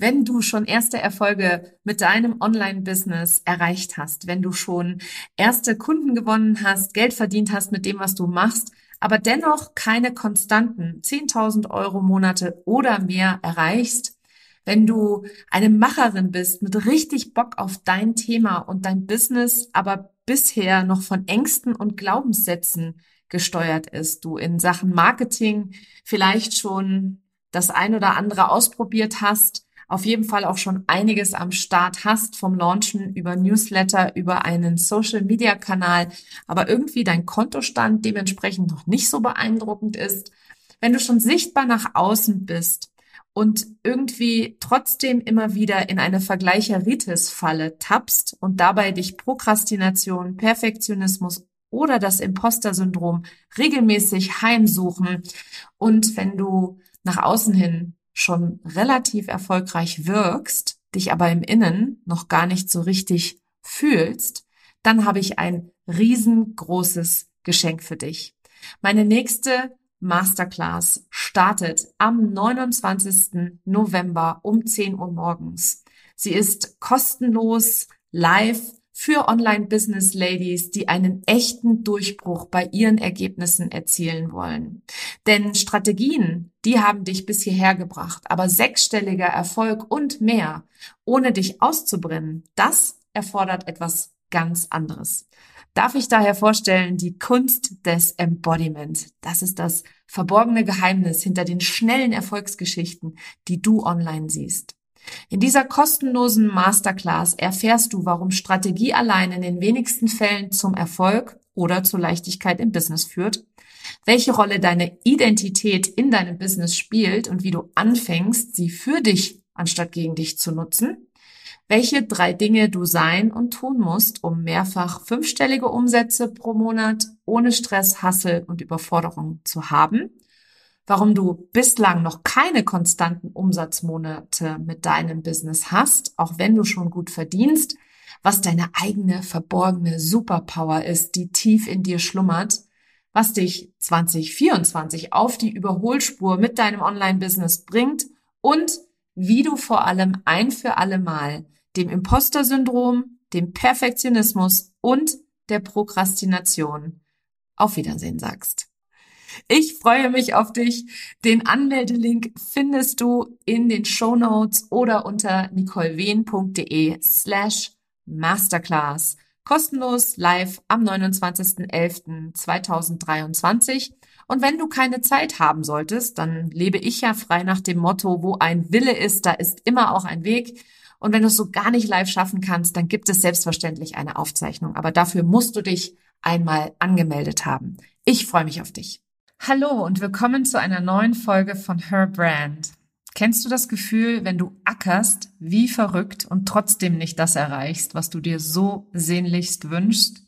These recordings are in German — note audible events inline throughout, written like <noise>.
Wenn du schon erste Erfolge mit deinem Online-Business erreicht hast, wenn du schon erste Kunden gewonnen hast, Geld verdient hast mit dem, was du machst, aber dennoch keine konstanten 10.000 Euro Monate oder mehr erreichst, wenn du eine Macherin bist mit richtig Bock auf dein Thema und dein Business, aber bisher noch von Ängsten und Glaubenssätzen gesteuert ist, du in Sachen Marketing vielleicht schon das ein oder andere ausprobiert hast, auf jeden Fall auch schon einiges am Start hast, vom Launchen über Newsletter, über einen Social-Media-Kanal, aber irgendwie dein Kontostand dementsprechend noch nicht so beeindruckend ist, wenn du schon sichtbar nach außen bist und irgendwie trotzdem immer wieder in eine Vergleicheritis-Falle tappst und dabei dich Prokrastination, Perfektionismus oder das Imposter-Syndrom regelmäßig heimsuchen und wenn du nach außen hin schon relativ erfolgreich wirkst, dich aber im Innen noch gar nicht so richtig fühlst, dann habe ich ein riesengroßes Geschenk für dich. Meine nächste Masterclass startet am 29. November um 10 Uhr morgens. Sie ist kostenlos, live für Online-Business-Ladies, die einen echten Durchbruch bei ihren Ergebnissen erzielen wollen. Denn Strategien, die haben dich bis hierher gebracht, aber sechsstelliger Erfolg und mehr, ohne dich auszubrennen, das erfordert etwas ganz anderes. Darf ich daher vorstellen, die Kunst des Embodiment. Das ist das verborgene Geheimnis hinter den schnellen Erfolgsgeschichten, die du online siehst. In dieser kostenlosen Masterclass erfährst du, warum Strategie allein in den wenigsten Fällen zum Erfolg oder zur Leichtigkeit im Business führt, welche Rolle deine Identität in deinem Business spielt und wie du anfängst, sie für dich anstatt gegen dich zu nutzen, welche drei Dinge du sein und tun musst, um mehrfach fünfstellige Umsätze pro Monat ohne Stress, Hassel und Überforderung zu haben warum du bislang noch keine konstanten Umsatzmonate mit deinem Business hast, auch wenn du schon gut verdienst, was deine eigene verborgene Superpower ist, die tief in dir schlummert, was dich 2024 auf die Überholspur mit deinem Online-Business bringt und wie du vor allem ein für alle Mal dem Imposter-Syndrom, dem Perfektionismus und der Prokrastination auf Wiedersehen sagst. Ich freue mich auf dich. Den Anmeldelink findest du in den Show Notes oder unter nicolewehn.de slash masterclass. Kostenlos live am 29.11.2023. Und wenn du keine Zeit haben solltest, dann lebe ich ja frei nach dem Motto, wo ein Wille ist, da ist immer auch ein Weg. Und wenn du es so gar nicht live schaffen kannst, dann gibt es selbstverständlich eine Aufzeichnung. Aber dafür musst du dich einmal angemeldet haben. Ich freue mich auf dich. Hallo und willkommen zu einer neuen Folge von Her Brand. Kennst du das Gefühl, wenn du ackerst, wie verrückt und trotzdem nicht das erreichst, was du dir so sehnlichst wünschst?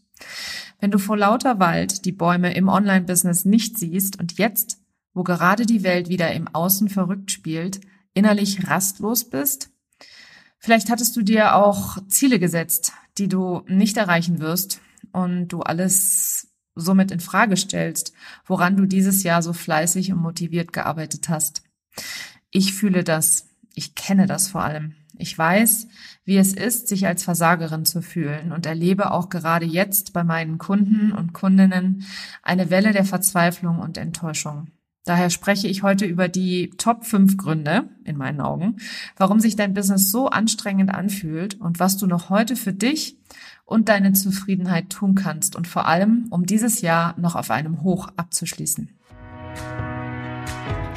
Wenn du vor lauter Wald die Bäume im Online-Business nicht siehst und jetzt, wo gerade die Welt wieder im Außen verrückt spielt, innerlich rastlos bist? Vielleicht hattest du dir auch Ziele gesetzt, die du nicht erreichen wirst und du alles somit in Frage stellst, woran du dieses Jahr so fleißig und motiviert gearbeitet hast. Ich fühle das. Ich kenne das vor allem. Ich weiß, wie es ist, sich als Versagerin zu fühlen und erlebe auch gerade jetzt bei meinen Kunden und Kundinnen eine Welle der Verzweiflung und Enttäuschung. Daher spreche ich heute über die Top 5 Gründe, in meinen Augen, warum sich dein Business so anstrengend anfühlt und was du noch heute für dich und deine Zufriedenheit tun kannst und vor allem, um dieses Jahr noch auf einem Hoch abzuschließen.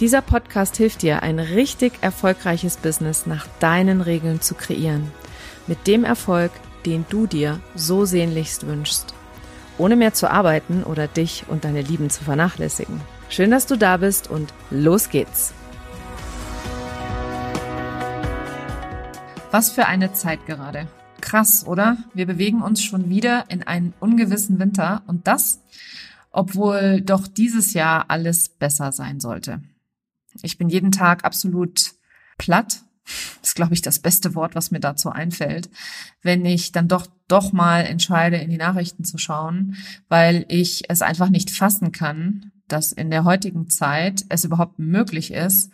Dieser Podcast hilft dir, ein richtig erfolgreiches Business nach deinen Regeln zu kreieren. Mit dem Erfolg, den du dir so sehnlichst wünschst ohne mehr zu arbeiten oder dich und deine Lieben zu vernachlässigen. Schön, dass du da bist und los geht's. Was für eine Zeit gerade. Krass, oder? Wir bewegen uns schon wieder in einen ungewissen Winter und das, obwohl doch dieses Jahr alles besser sein sollte. Ich bin jeden Tag absolut platt. Das ist, glaube ich, das beste Wort, was mir dazu einfällt, wenn ich dann doch doch mal entscheide, in die Nachrichten zu schauen, weil ich es einfach nicht fassen kann, dass in der heutigen Zeit es überhaupt möglich ist,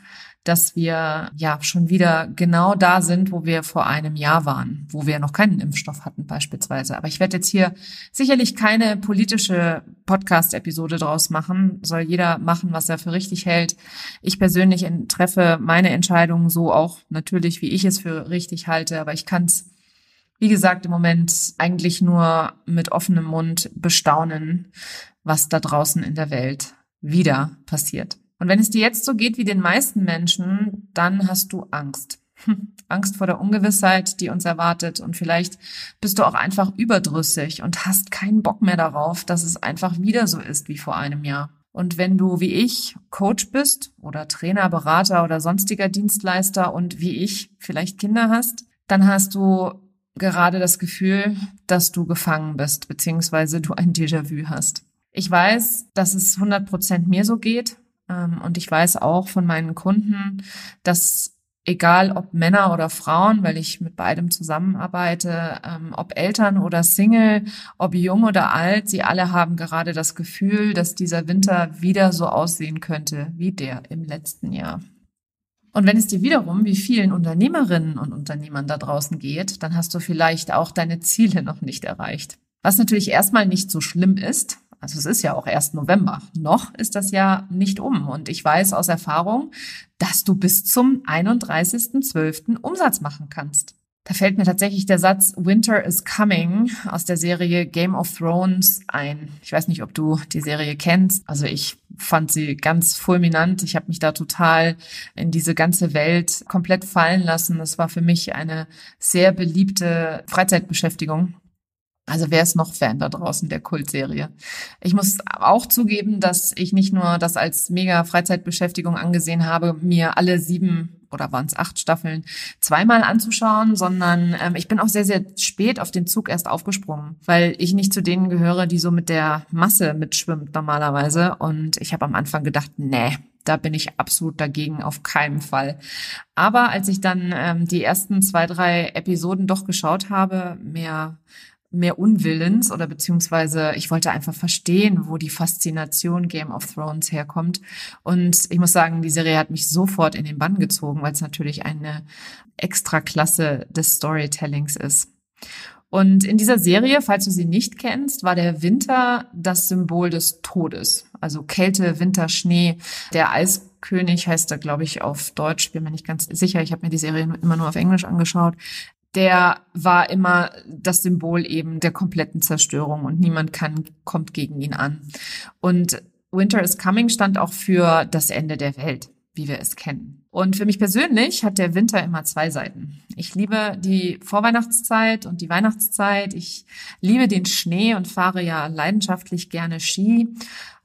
dass wir ja schon wieder genau da sind, wo wir vor einem Jahr waren, wo wir noch keinen Impfstoff hatten beispielsweise. Aber ich werde jetzt hier sicherlich keine politische Podcast-Episode draus machen. Soll jeder machen, was er für richtig hält. Ich persönlich treffe meine Entscheidungen so auch natürlich, wie ich es für richtig halte. Aber ich kann es, wie gesagt, im Moment eigentlich nur mit offenem Mund bestaunen, was da draußen in der Welt wieder passiert. Und wenn es dir jetzt so geht wie den meisten Menschen, dann hast du Angst. Angst vor der Ungewissheit, die uns erwartet. Und vielleicht bist du auch einfach überdrüssig und hast keinen Bock mehr darauf, dass es einfach wieder so ist wie vor einem Jahr. Und wenn du wie ich Coach bist oder Trainer, Berater oder sonstiger Dienstleister und wie ich vielleicht Kinder hast, dann hast du gerade das Gefühl, dass du gefangen bist, beziehungsweise du ein Déjà-vu hast. Ich weiß, dass es 100 Prozent mir so geht und ich weiß auch von meinen Kunden, dass egal ob Männer oder Frauen, weil ich mit beidem zusammenarbeite, ähm, ob Eltern oder Single, ob jung oder alt, sie alle haben gerade das Gefühl, dass dieser Winter wieder so aussehen könnte wie der im letzten Jahr. Und wenn es dir wiederum wie vielen Unternehmerinnen und Unternehmern da draußen geht, dann hast du vielleicht auch deine Ziele noch nicht erreicht. Was natürlich erstmal nicht so schlimm ist, also es ist ja auch erst November. Noch ist das ja nicht um. Und ich weiß aus Erfahrung, dass du bis zum 31.12. Umsatz machen kannst. Da fällt mir tatsächlich der Satz Winter is coming aus der Serie Game of Thrones ein. Ich weiß nicht, ob du die Serie kennst. Also ich fand sie ganz fulminant. Ich habe mich da total in diese ganze Welt komplett fallen lassen. Es war für mich eine sehr beliebte Freizeitbeschäftigung. Also wer ist noch Fan da draußen der Kultserie? Ich muss auch zugeben, dass ich nicht nur das als mega Freizeitbeschäftigung angesehen habe, mir alle sieben oder waren es acht Staffeln zweimal anzuschauen, sondern ähm, ich bin auch sehr, sehr spät auf den Zug erst aufgesprungen, weil ich nicht zu denen gehöre, die so mit der Masse mitschwimmt normalerweise. Und ich habe am Anfang gedacht, nee, da bin ich absolut dagegen, auf keinen Fall. Aber als ich dann ähm, die ersten zwei, drei Episoden doch geschaut habe, mehr mehr Unwillens oder beziehungsweise ich wollte einfach verstehen, wo die Faszination Game of Thrones herkommt. Und ich muss sagen, die Serie hat mich sofort in den Bann gezogen, weil es natürlich eine extra Klasse des Storytellings ist. Und in dieser Serie, falls du sie nicht kennst, war der Winter das Symbol des Todes. Also Kälte, Winter, Schnee. Der Eiskönig heißt er, glaube ich, auf Deutsch. Bin mir nicht ganz sicher. Ich habe mir die Serie immer nur auf Englisch angeschaut der war immer das Symbol eben der kompletten Zerstörung und niemand kann, kommt gegen ihn an. Und Winter is Coming stand auch für das Ende der Welt, wie wir es kennen. Und für mich persönlich hat der Winter immer zwei Seiten. Ich liebe die Vorweihnachtszeit und die Weihnachtszeit. Ich liebe den Schnee und fahre ja leidenschaftlich gerne Ski.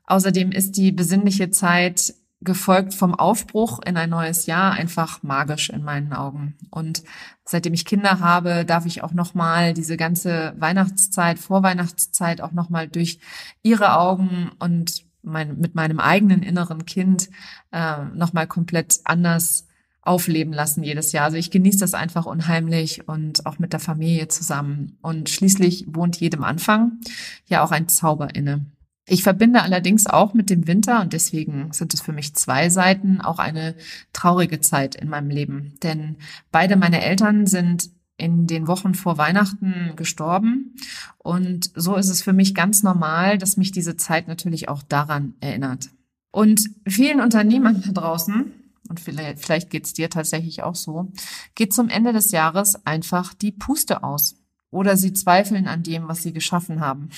Außerdem ist die besinnliche Zeit gefolgt vom Aufbruch in ein neues Jahr einfach magisch in meinen Augen. Und seitdem ich Kinder habe, darf ich auch nochmal diese ganze Weihnachtszeit, Vorweihnachtszeit auch nochmal durch ihre Augen und mein, mit meinem eigenen inneren Kind äh, nochmal komplett anders aufleben lassen jedes Jahr. Also ich genieße das einfach unheimlich und auch mit der Familie zusammen. Und schließlich wohnt jedem Anfang ja auch ein Zauber inne. Ich verbinde allerdings auch mit dem Winter und deswegen sind es für mich zwei Seiten auch eine traurige Zeit in meinem Leben. Denn beide meine Eltern sind in den Wochen vor Weihnachten gestorben. Und so ist es für mich ganz normal, dass mich diese Zeit natürlich auch daran erinnert. Und vielen Unternehmern da draußen, und vielleicht, vielleicht geht es dir tatsächlich auch so, geht zum Ende des Jahres einfach die Puste aus oder sie zweifeln an dem, was sie geschaffen haben.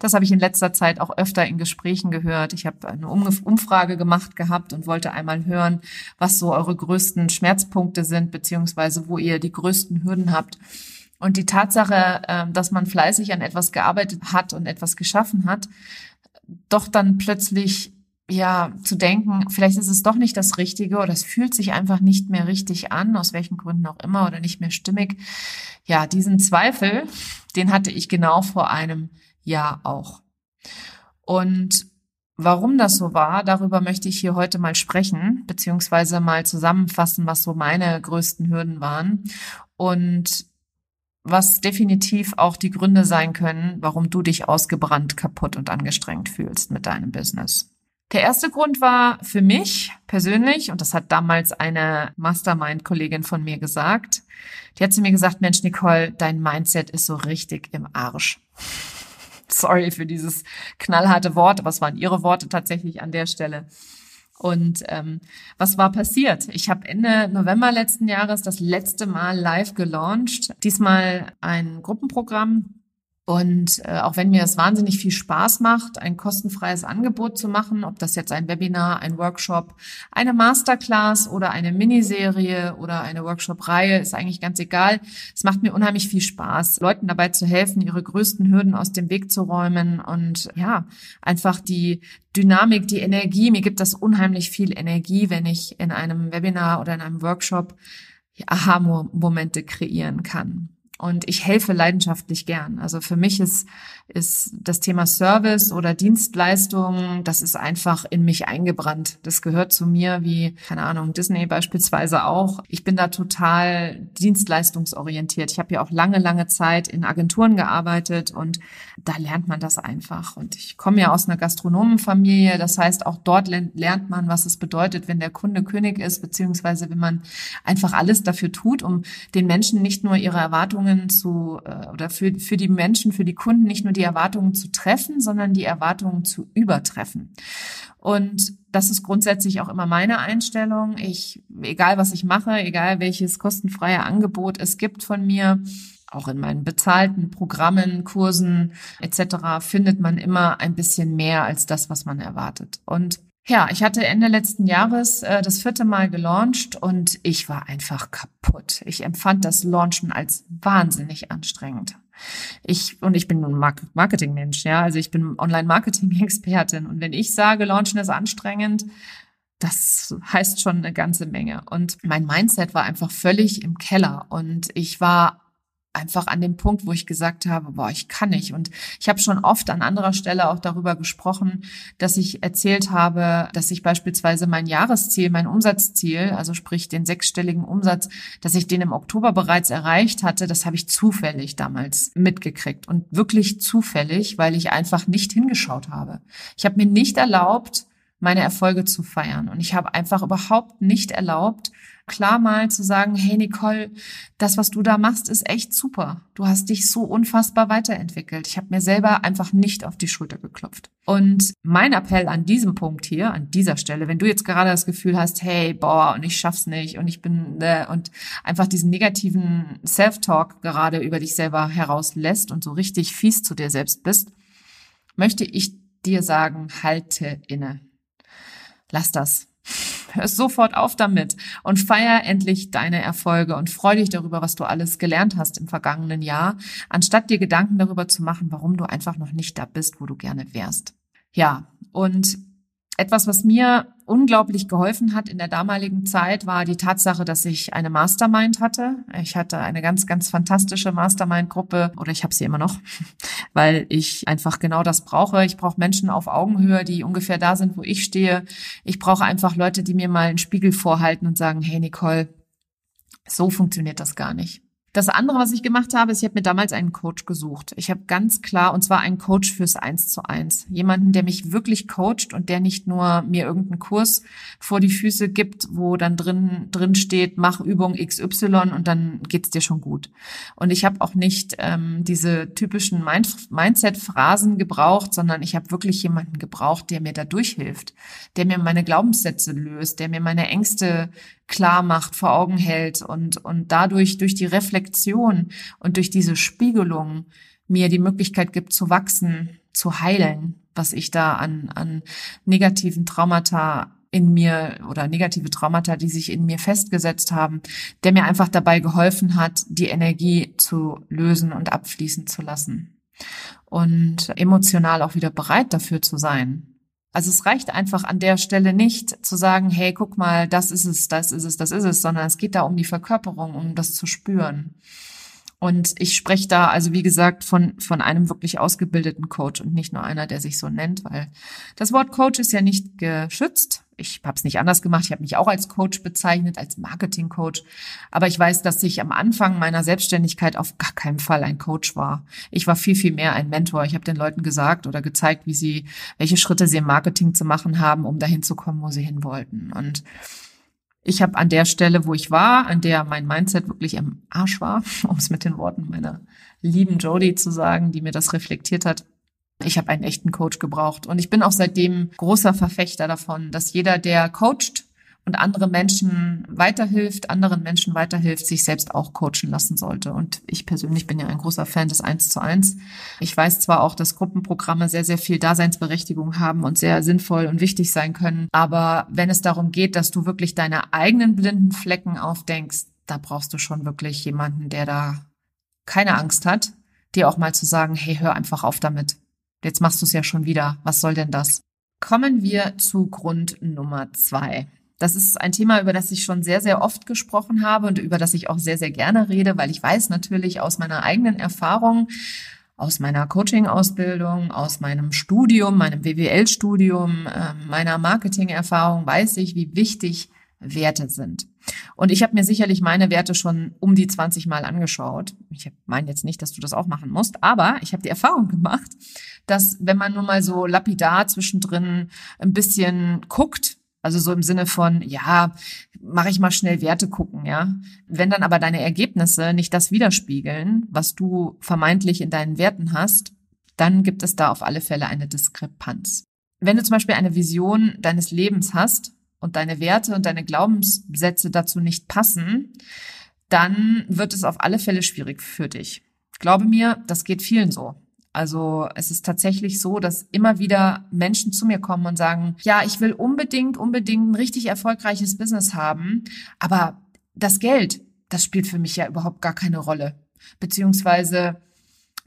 Das habe ich in letzter Zeit auch öfter in Gesprächen gehört. Ich habe eine Umfrage gemacht gehabt und wollte einmal hören, was so eure größten Schmerzpunkte sind, beziehungsweise wo ihr die größten Hürden habt. Und die Tatsache, ähm, dass man fleißig an etwas gearbeitet hat und etwas geschaffen hat, doch dann plötzlich ja, zu denken, vielleicht ist es doch nicht das Richtige oder es fühlt sich einfach nicht mehr richtig an, aus welchen Gründen auch immer oder nicht mehr stimmig. Ja, diesen Zweifel, den hatte ich genau vor einem Jahr auch. Und warum das so war, darüber möchte ich hier heute mal sprechen, beziehungsweise mal zusammenfassen, was so meine größten Hürden waren und was definitiv auch die Gründe sein können, warum du dich ausgebrannt, kaputt und angestrengt fühlst mit deinem Business. Der erste Grund war für mich persönlich, und das hat damals eine Mastermind-Kollegin von mir gesagt, die hat zu mir gesagt, Mensch, Nicole, dein Mindset ist so richtig im Arsch. <laughs> Sorry für dieses knallharte Wort, aber es waren ihre Worte tatsächlich an der Stelle. Und ähm, was war passiert? Ich habe Ende November letzten Jahres das letzte Mal live gelauncht. Diesmal ein Gruppenprogramm und äh, auch wenn mir es wahnsinnig viel Spaß macht, ein kostenfreies Angebot zu machen, ob das jetzt ein Webinar, ein Workshop, eine Masterclass oder eine Miniserie oder eine Workshop-Reihe, ist eigentlich ganz egal. Es macht mir unheimlich viel Spaß, Leuten dabei zu helfen, ihre größten Hürden aus dem Weg zu räumen und ja, einfach die Dynamik, die Energie. Mir gibt das unheimlich viel Energie, wenn ich in einem Webinar oder in einem Workshop Aha-Momente kreieren kann. Und ich helfe leidenschaftlich gern. Also für mich ist, ist das Thema Service oder Dienstleistung, das ist einfach in mich eingebrannt. Das gehört zu mir wie, keine Ahnung, Disney beispielsweise auch. Ich bin da total dienstleistungsorientiert. Ich habe ja auch lange, lange Zeit in Agenturen gearbeitet und da lernt man das einfach. Und ich komme ja aus einer Gastronomenfamilie. Das heißt, auch dort lernt man, was es bedeutet, wenn der Kunde König ist, beziehungsweise wenn man einfach alles dafür tut, um den Menschen nicht nur ihre Erwartungen Erwartungen zu äh, oder für, für die Menschen, für die Kunden nicht nur die Erwartungen zu treffen, sondern die Erwartungen zu übertreffen. Und das ist grundsätzlich auch immer meine Einstellung. Ich, egal was ich mache, egal welches kostenfreie Angebot es gibt von mir, auch in meinen bezahlten Programmen, Kursen etc. findet man immer ein bisschen mehr als das, was man erwartet. Und ja, ich hatte Ende letzten Jahres äh, das vierte Mal gelauncht und ich war einfach kaputt. Ich empfand das Launchen als wahnsinnig anstrengend. Ich, und ich bin ein Marketingmensch, ja, also ich bin Online-Marketing-Expertin. Und wenn ich sage, Launchen ist anstrengend, das heißt schon eine ganze Menge. Und mein Mindset war einfach völlig im Keller. Und ich war einfach an dem Punkt, wo ich gesagt habe, boah, ich kann nicht. Und ich habe schon oft an anderer Stelle auch darüber gesprochen, dass ich erzählt habe, dass ich beispielsweise mein Jahresziel, mein Umsatzziel, also sprich den sechsstelligen Umsatz, dass ich den im Oktober bereits erreicht hatte, das habe ich zufällig damals mitgekriegt. Und wirklich zufällig, weil ich einfach nicht hingeschaut habe. Ich habe mir nicht erlaubt, meine Erfolge zu feiern. Und ich habe einfach überhaupt nicht erlaubt, klar mal zu sagen, hey Nicole, das, was du da machst, ist echt super. Du hast dich so unfassbar weiterentwickelt. Ich habe mir selber einfach nicht auf die Schulter geklopft. Und mein Appell an diesem Punkt hier, an dieser Stelle, wenn du jetzt gerade das Gefühl hast, hey, boah, und ich schaff's nicht und ich bin äh, und einfach diesen negativen Self-Talk gerade über dich selber herauslässt und so richtig fies zu dir selbst bist, möchte ich dir sagen, halte inne. Lass das. Hör sofort auf damit und feier endlich deine Erfolge und freu dich darüber, was du alles gelernt hast im vergangenen Jahr, anstatt dir Gedanken darüber zu machen, warum du einfach noch nicht da bist, wo du gerne wärst. Ja, und etwas, was mir unglaublich geholfen hat in der damaligen Zeit, war die Tatsache, dass ich eine Mastermind hatte. Ich hatte eine ganz, ganz fantastische Mastermind-Gruppe oder ich habe sie immer noch, <laughs> weil ich einfach genau das brauche. Ich brauche Menschen auf Augenhöhe, die ungefähr da sind, wo ich stehe. Ich brauche einfach Leute, die mir mal einen Spiegel vorhalten und sagen, hey Nicole, so funktioniert das gar nicht. Das andere, was ich gemacht habe, ist, ich habe mir damals einen Coach gesucht. Ich habe ganz klar, und zwar einen Coach fürs Eins zu eins. Jemanden, der mich wirklich coacht und der nicht nur mir irgendeinen Kurs vor die Füße gibt, wo dann drin, drin steht, mach Übung XY und dann geht's dir schon gut. Und ich habe auch nicht ähm, diese typischen Mind Mindset-Phrasen gebraucht, sondern ich habe wirklich jemanden gebraucht, der mir da durchhilft, der mir meine Glaubenssätze löst, der mir meine Ängste klar macht, vor Augen hält und, und dadurch durch die Reflexion und durch diese Spiegelung mir die Möglichkeit gibt zu wachsen, zu heilen, was ich da an, an negativen Traumata in mir oder negative Traumata, die sich in mir festgesetzt haben, der mir einfach dabei geholfen hat, die Energie zu lösen und abfließen zu lassen und emotional auch wieder bereit dafür zu sein, Also es reicht einfach an der Stelle nicht zu sagen, hey, guck mal, das ist es, das ist es, das ist es, sondern es geht da um die Verkörperung, um das zu spüren. Und ich spreche da also, wie gesagt, von, von einem wirklich ausgebildeten Coach und nicht nur einer, der sich so nennt, weil das Wort Coach ist ja nicht geschützt. Ich habe es nicht anders gemacht. Ich habe mich auch als Coach bezeichnet, als Marketing-Coach. Aber ich weiß, dass ich am Anfang meiner Selbstständigkeit auf gar keinen Fall ein Coach war. Ich war viel, viel mehr ein Mentor. Ich habe den Leuten gesagt oder gezeigt, wie sie, welche Schritte sie im Marketing zu machen haben, um dahin zu kommen, wo sie hin wollten. Und ich habe an der Stelle, wo ich war, an der mein Mindset wirklich im Arsch war, <laughs> um es mit den Worten meiner lieben Jodie zu sagen, die mir das reflektiert hat, ich habe einen echten Coach gebraucht. Und ich bin auch seitdem großer Verfechter davon, dass jeder, der coacht, und andere Menschen weiterhilft, anderen Menschen weiterhilft, sich selbst auch coachen lassen sollte. Und ich persönlich bin ja ein großer Fan des Eins zu eins. Ich weiß zwar auch, dass Gruppenprogramme sehr, sehr viel Daseinsberechtigung haben und sehr sinnvoll und wichtig sein können. Aber wenn es darum geht, dass du wirklich deine eigenen blinden Flecken aufdenkst, da brauchst du schon wirklich jemanden, der da keine Angst hat, dir auch mal zu sagen, hey, hör einfach auf damit. Jetzt machst du es ja schon wieder. Was soll denn das? Kommen wir zu Grund Nummer zwei. Das ist ein Thema, über das ich schon sehr, sehr oft gesprochen habe und über das ich auch sehr, sehr gerne rede, weil ich weiß natürlich aus meiner eigenen Erfahrung, aus meiner Coaching-Ausbildung, aus meinem Studium, meinem WWL-Studium, ähm, meiner Marketing-Erfahrung, weiß ich, wie wichtig Werte sind. Und ich habe mir sicherlich meine Werte schon um die 20 Mal angeschaut. Ich meine jetzt nicht, dass du das auch machen musst, aber ich habe die Erfahrung <laughs> gemacht, dass wenn man nur mal so lapidar zwischendrin ein bisschen guckt, also so im Sinne von, ja, mache ich mal schnell Werte gucken, ja. Wenn dann aber deine Ergebnisse nicht das widerspiegeln, was du vermeintlich in deinen Werten hast, dann gibt es da auf alle Fälle eine Diskrepanz. Wenn du zum Beispiel eine Vision deines Lebens hast und deine Werte und deine Glaubenssätze dazu nicht passen, dann wird es auf alle Fälle schwierig für dich. Glaube mir, das geht vielen so. Also es ist tatsächlich so, dass immer wieder Menschen zu mir kommen und sagen, ja, ich will unbedingt, unbedingt ein richtig erfolgreiches Business haben, aber das Geld, das spielt für mich ja überhaupt gar keine Rolle. Beziehungsweise,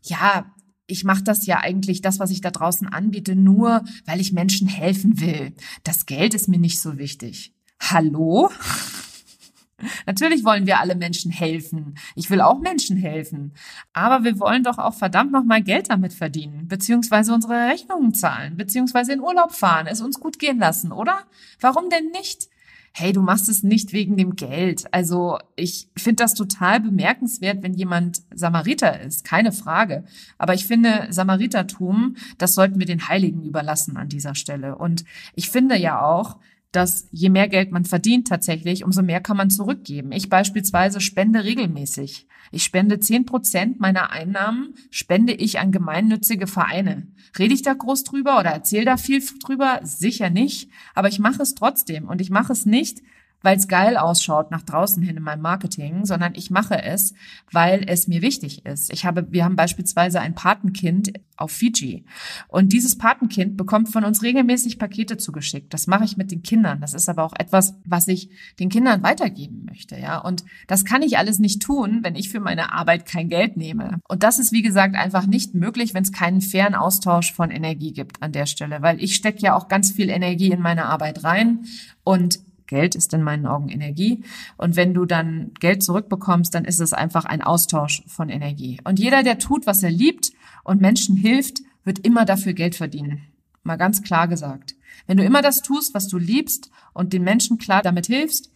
ja, ich mache das ja eigentlich, das, was ich da draußen anbiete, nur, weil ich Menschen helfen will. Das Geld ist mir nicht so wichtig. Hallo? <laughs> Natürlich wollen wir alle Menschen helfen. Ich will auch Menschen helfen. Aber wir wollen doch auch verdammt nochmal Geld damit verdienen, beziehungsweise unsere Rechnungen zahlen, beziehungsweise in Urlaub fahren, es uns gut gehen lassen, oder? Warum denn nicht? Hey, du machst es nicht wegen dem Geld. Also ich finde das total bemerkenswert, wenn jemand Samariter ist, keine Frage. Aber ich finde, Samaritertum, das sollten wir den Heiligen überlassen an dieser Stelle. Und ich finde ja auch, dass je mehr Geld man verdient tatsächlich, umso mehr kann man zurückgeben. Ich beispielsweise spende regelmäßig. Ich spende zehn Prozent meiner Einnahmen, spende ich an gemeinnützige Vereine. Rede ich da groß drüber oder erzähle da viel drüber? Sicher nicht. Aber ich mache es trotzdem. Und ich mache es nicht, weil es geil ausschaut nach draußen hin in meinem Marketing, sondern ich mache es, weil es mir wichtig ist. Ich habe, wir haben beispielsweise ein Patenkind auf Fiji und dieses Patenkind bekommt von uns regelmäßig Pakete zugeschickt. Das mache ich mit den Kindern. Das ist aber auch etwas, was ich den Kindern weitergeben möchte, ja. Und das kann ich alles nicht tun, wenn ich für meine Arbeit kein Geld nehme. Und das ist wie gesagt einfach nicht möglich, wenn es keinen fairen Austausch von Energie gibt an der Stelle, weil ich stecke ja auch ganz viel Energie in meine Arbeit rein und Geld ist in meinen Augen Energie. Und wenn du dann Geld zurückbekommst, dann ist es einfach ein Austausch von Energie. Und jeder, der tut, was er liebt und Menschen hilft, wird immer dafür Geld verdienen. Mal ganz klar gesagt. Wenn du immer das tust, was du liebst und den Menschen klar damit hilfst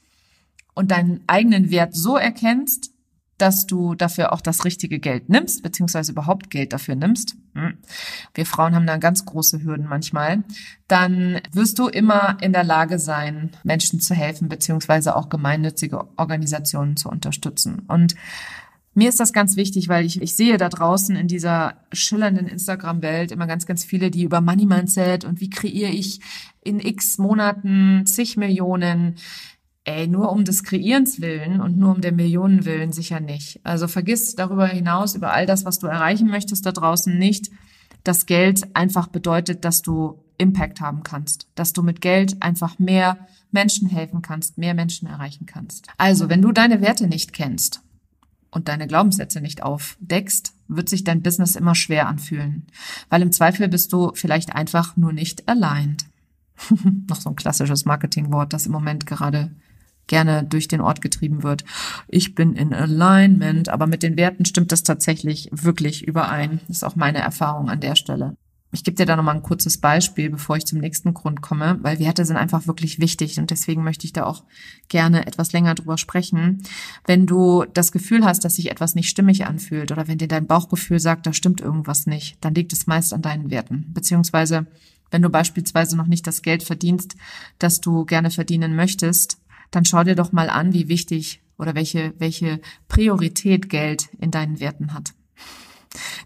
und deinen eigenen Wert so erkennst, dass du dafür auch das richtige Geld nimmst, beziehungsweise überhaupt Geld dafür nimmst. Hm. Wir Frauen haben da ganz große Hürden manchmal. Dann wirst du immer in der Lage sein, Menschen zu helfen, beziehungsweise auch gemeinnützige Organisationen zu unterstützen. Und mir ist das ganz wichtig, weil ich, ich sehe da draußen in dieser schillernden Instagram-Welt immer ganz, ganz viele, die über Money Mindset und wie kreiere ich in x Monaten zig Millionen Ey, nur um des Kreierens willen und nur um der Millionen willen sicher nicht. Also vergiss darüber hinaus, über all das, was du erreichen möchtest da draußen nicht, dass Geld einfach bedeutet, dass du Impact haben kannst, dass du mit Geld einfach mehr Menschen helfen kannst, mehr Menschen erreichen kannst. Also, wenn du deine Werte nicht kennst und deine Glaubenssätze nicht aufdeckst, wird sich dein Business immer schwer anfühlen, weil im Zweifel bist du vielleicht einfach nur nicht aligned. <laughs> Noch so ein klassisches Marketingwort, das im Moment gerade gerne durch den Ort getrieben wird. Ich bin in Alignment, aber mit den Werten stimmt das tatsächlich wirklich überein. Das ist auch meine Erfahrung an der Stelle. Ich gebe dir da nochmal ein kurzes Beispiel, bevor ich zum nächsten Grund komme, weil Werte sind einfach wirklich wichtig und deswegen möchte ich da auch gerne etwas länger drüber sprechen. Wenn du das Gefühl hast, dass sich etwas nicht stimmig anfühlt oder wenn dir dein Bauchgefühl sagt, da stimmt irgendwas nicht, dann liegt es meist an deinen Werten. Beziehungsweise, wenn du beispielsweise noch nicht das Geld verdienst, das du gerne verdienen möchtest, dann schau dir doch mal an, wie wichtig oder welche, welche Priorität Geld in deinen Werten hat.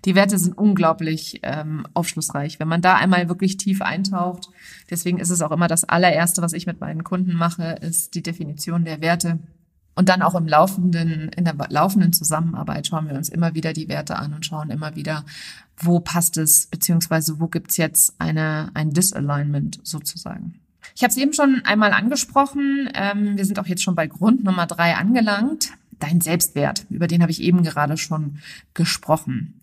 Die Werte sind unglaublich ähm, aufschlussreich. Wenn man da einmal wirklich tief eintaucht, deswegen ist es auch immer das allererste, was ich mit meinen Kunden mache, ist die Definition der Werte. Und dann auch im laufenden, in der laufenden Zusammenarbeit schauen wir uns immer wieder die Werte an und schauen immer wieder, wo passt es, beziehungsweise wo gibt's jetzt eine, ein Disalignment sozusagen. Ich habe es eben schon einmal angesprochen. Ähm, wir sind auch jetzt schon bei Grund Nummer drei angelangt dein Selbstwert, über den habe ich eben gerade schon gesprochen.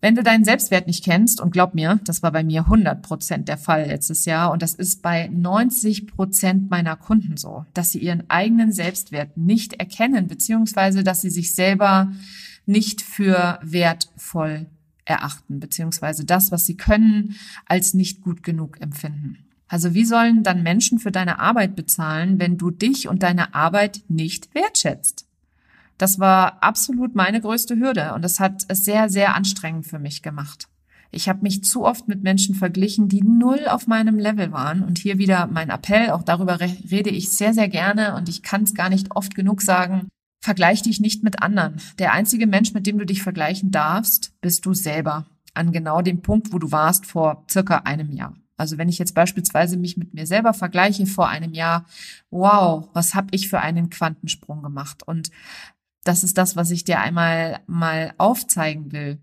Wenn du deinen Selbstwert nicht kennst, und glaub mir, das war bei mir 100 Prozent der Fall letztes Jahr, und das ist bei 90 Prozent meiner Kunden so, dass sie ihren eigenen Selbstwert nicht erkennen, beziehungsweise dass sie sich selber nicht für wertvoll erachten, beziehungsweise das, was sie können, als nicht gut genug empfinden. Also wie sollen dann Menschen für deine Arbeit bezahlen, wenn du dich und deine Arbeit nicht wertschätzt? Das war absolut meine größte Hürde und das hat es sehr, sehr anstrengend für mich gemacht. Ich habe mich zu oft mit Menschen verglichen, die null auf meinem Level waren. Und hier wieder mein Appell, auch darüber rede ich sehr, sehr gerne und ich kann es gar nicht oft genug sagen. Vergleich dich nicht mit anderen. Der einzige Mensch, mit dem du dich vergleichen darfst, bist du selber. An genau dem Punkt, wo du warst vor circa einem Jahr. Also wenn ich jetzt beispielsweise mich mit mir selber vergleiche vor einem Jahr, wow, was habe ich für einen Quantensprung gemacht? Und das ist das, was ich dir einmal mal aufzeigen will.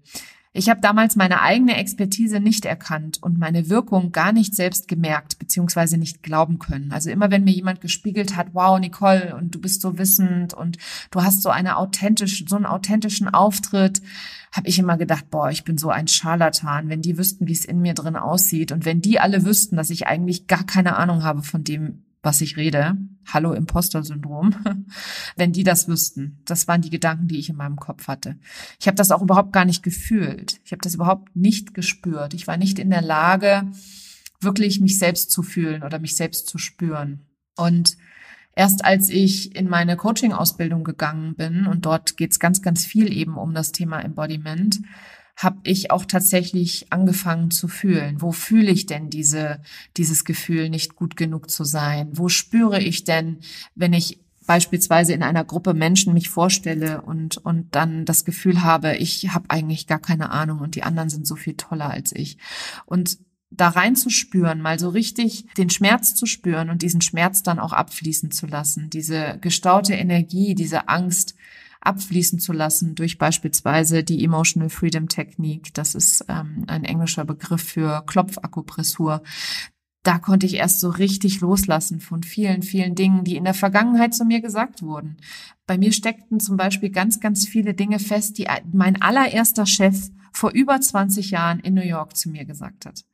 Ich habe damals meine eigene Expertise nicht erkannt und meine Wirkung gar nicht selbst gemerkt beziehungsweise nicht glauben können. Also immer wenn mir jemand gespiegelt hat, wow Nicole und du bist so wissend und du hast so eine authentische, so einen authentischen Auftritt, habe ich immer gedacht, boah, ich bin so ein Scharlatan. Wenn die wüssten, wie es in mir drin aussieht und wenn die alle wüssten, dass ich eigentlich gar keine Ahnung habe von dem, was ich rede, hallo Imposter-Syndrom, <laughs> wenn die das wüssten. Das waren die Gedanken, die ich in meinem Kopf hatte. Ich habe das auch überhaupt gar nicht gefühlt. Ich habe das überhaupt nicht gespürt. Ich war nicht in der Lage, wirklich mich selbst zu fühlen oder mich selbst zu spüren. Und erst als ich in meine Coaching-Ausbildung gegangen bin, und dort geht es ganz, ganz viel eben um das Thema Embodiment, habe ich auch tatsächlich angefangen zu fühlen. Wo fühle ich denn diese, dieses Gefühl, nicht gut genug zu sein? Wo spüre ich denn, wenn ich beispielsweise in einer Gruppe Menschen mich vorstelle und, und dann das Gefühl habe, ich habe eigentlich gar keine Ahnung und die anderen sind so viel toller als ich. Und da reinzuspüren, mal so richtig den Schmerz zu spüren und diesen Schmerz dann auch abfließen zu lassen, diese gestaute Energie, diese Angst, abfließen zu lassen durch beispielsweise die Emotional Freedom Technik. Das ist ähm, ein englischer Begriff für Klopfakupressur. Da konnte ich erst so richtig loslassen von vielen, vielen Dingen, die in der Vergangenheit zu mir gesagt wurden. Bei mir steckten zum Beispiel ganz, ganz viele Dinge fest, die mein allererster Chef vor über 20 Jahren in New York zu mir gesagt hat.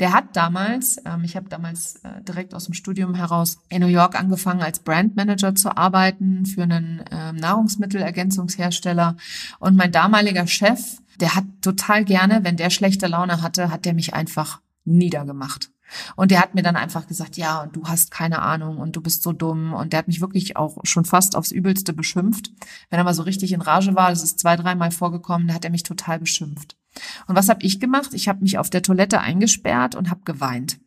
Der hat damals, ähm, ich habe damals äh, direkt aus dem Studium heraus in New York angefangen, als Brandmanager zu arbeiten für einen äh, Nahrungsmittelergänzungshersteller. Und mein damaliger Chef, der hat total gerne, wenn der schlechte Laune hatte, hat der mich einfach niedergemacht. Und der hat mir dann einfach gesagt, ja, und du hast keine Ahnung und du bist so dumm. Und der hat mich wirklich auch schon fast aufs Übelste beschimpft. Wenn er mal so richtig in Rage war, das ist zwei, dreimal vorgekommen, da hat er mich total beschimpft. Und was habe ich gemacht? Ich habe mich auf der Toilette eingesperrt und habe geweint.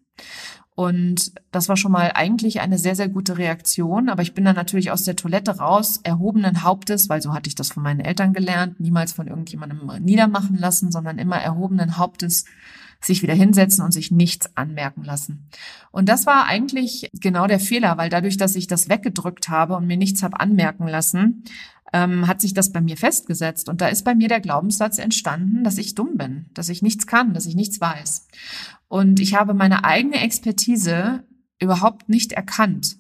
Und das war schon mal eigentlich eine sehr, sehr gute Reaktion. Aber ich bin dann natürlich aus der Toilette raus, erhobenen Hauptes, weil so hatte ich das von meinen Eltern gelernt, niemals von irgendjemandem niedermachen lassen, sondern immer erhobenen Hauptes sich wieder hinsetzen und sich nichts anmerken lassen. Und das war eigentlich genau der Fehler, weil dadurch, dass ich das weggedrückt habe und mir nichts habe anmerken lassen, ähm, hat sich das bei mir festgesetzt. Und da ist bei mir der Glaubenssatz entstanden, dass ich dumm bin, dass ich nichts kann, dass ich nichts weiß. Und ich habe meine eigene Expertise überhaupt nicht erkannt,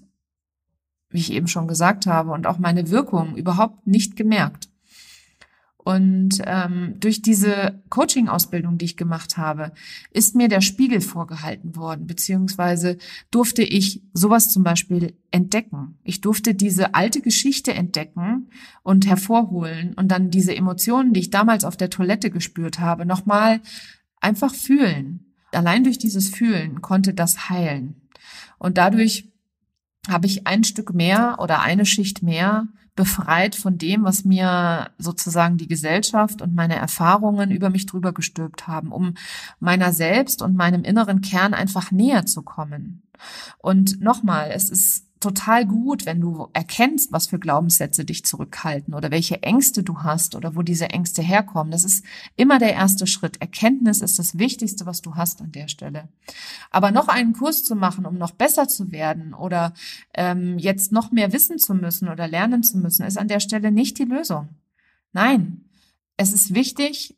wie ich eben schon gesagt habe, und auch meine Wirkung überhaupt nicht gemerkt. Und ähm, durch diese Coaching-Ausbildung, die ich gemacht habe, ist mir der Spiegel vorgehalten worden, beziehungsweise durfte ich sowas zum Beispiel entdecken. Ich durfte diese alte Geschichte entdecken und hervorholen und dann diese Emotionen, die ich damals auf der Toilette gespürt habe, nochmal einfach fühlen. Allein durch dieses Fühlen konnte das heilen. Und dadurch habe ich ein Stück mehr oder eine Schicht mehr befreit von dem, was mir sozusagen die Gesellschaft und meine Erfahrungen über mich drüber gestülpt haben, um meiner selbst und meinem inneren Kern einfach näher zu kommen. Und nochmal, es ist total gut, wenn du erkennst, was für Glaubenssätze dich zurückhalten oder welche Ängste du hast oder wo diese Ängste herkommen. Das ist immer der erste Schritt. Erkenntnis ist das Wichtigste, was du hast an der Stelle. Aber noch einen Kurs zu machen, um noch besser zu werden oder ähm, jetzt noch mehr wissen zu müssen oder lernen zu müssen, ist an der Stelle nicht die Lösung. Nein, es ist wichtig,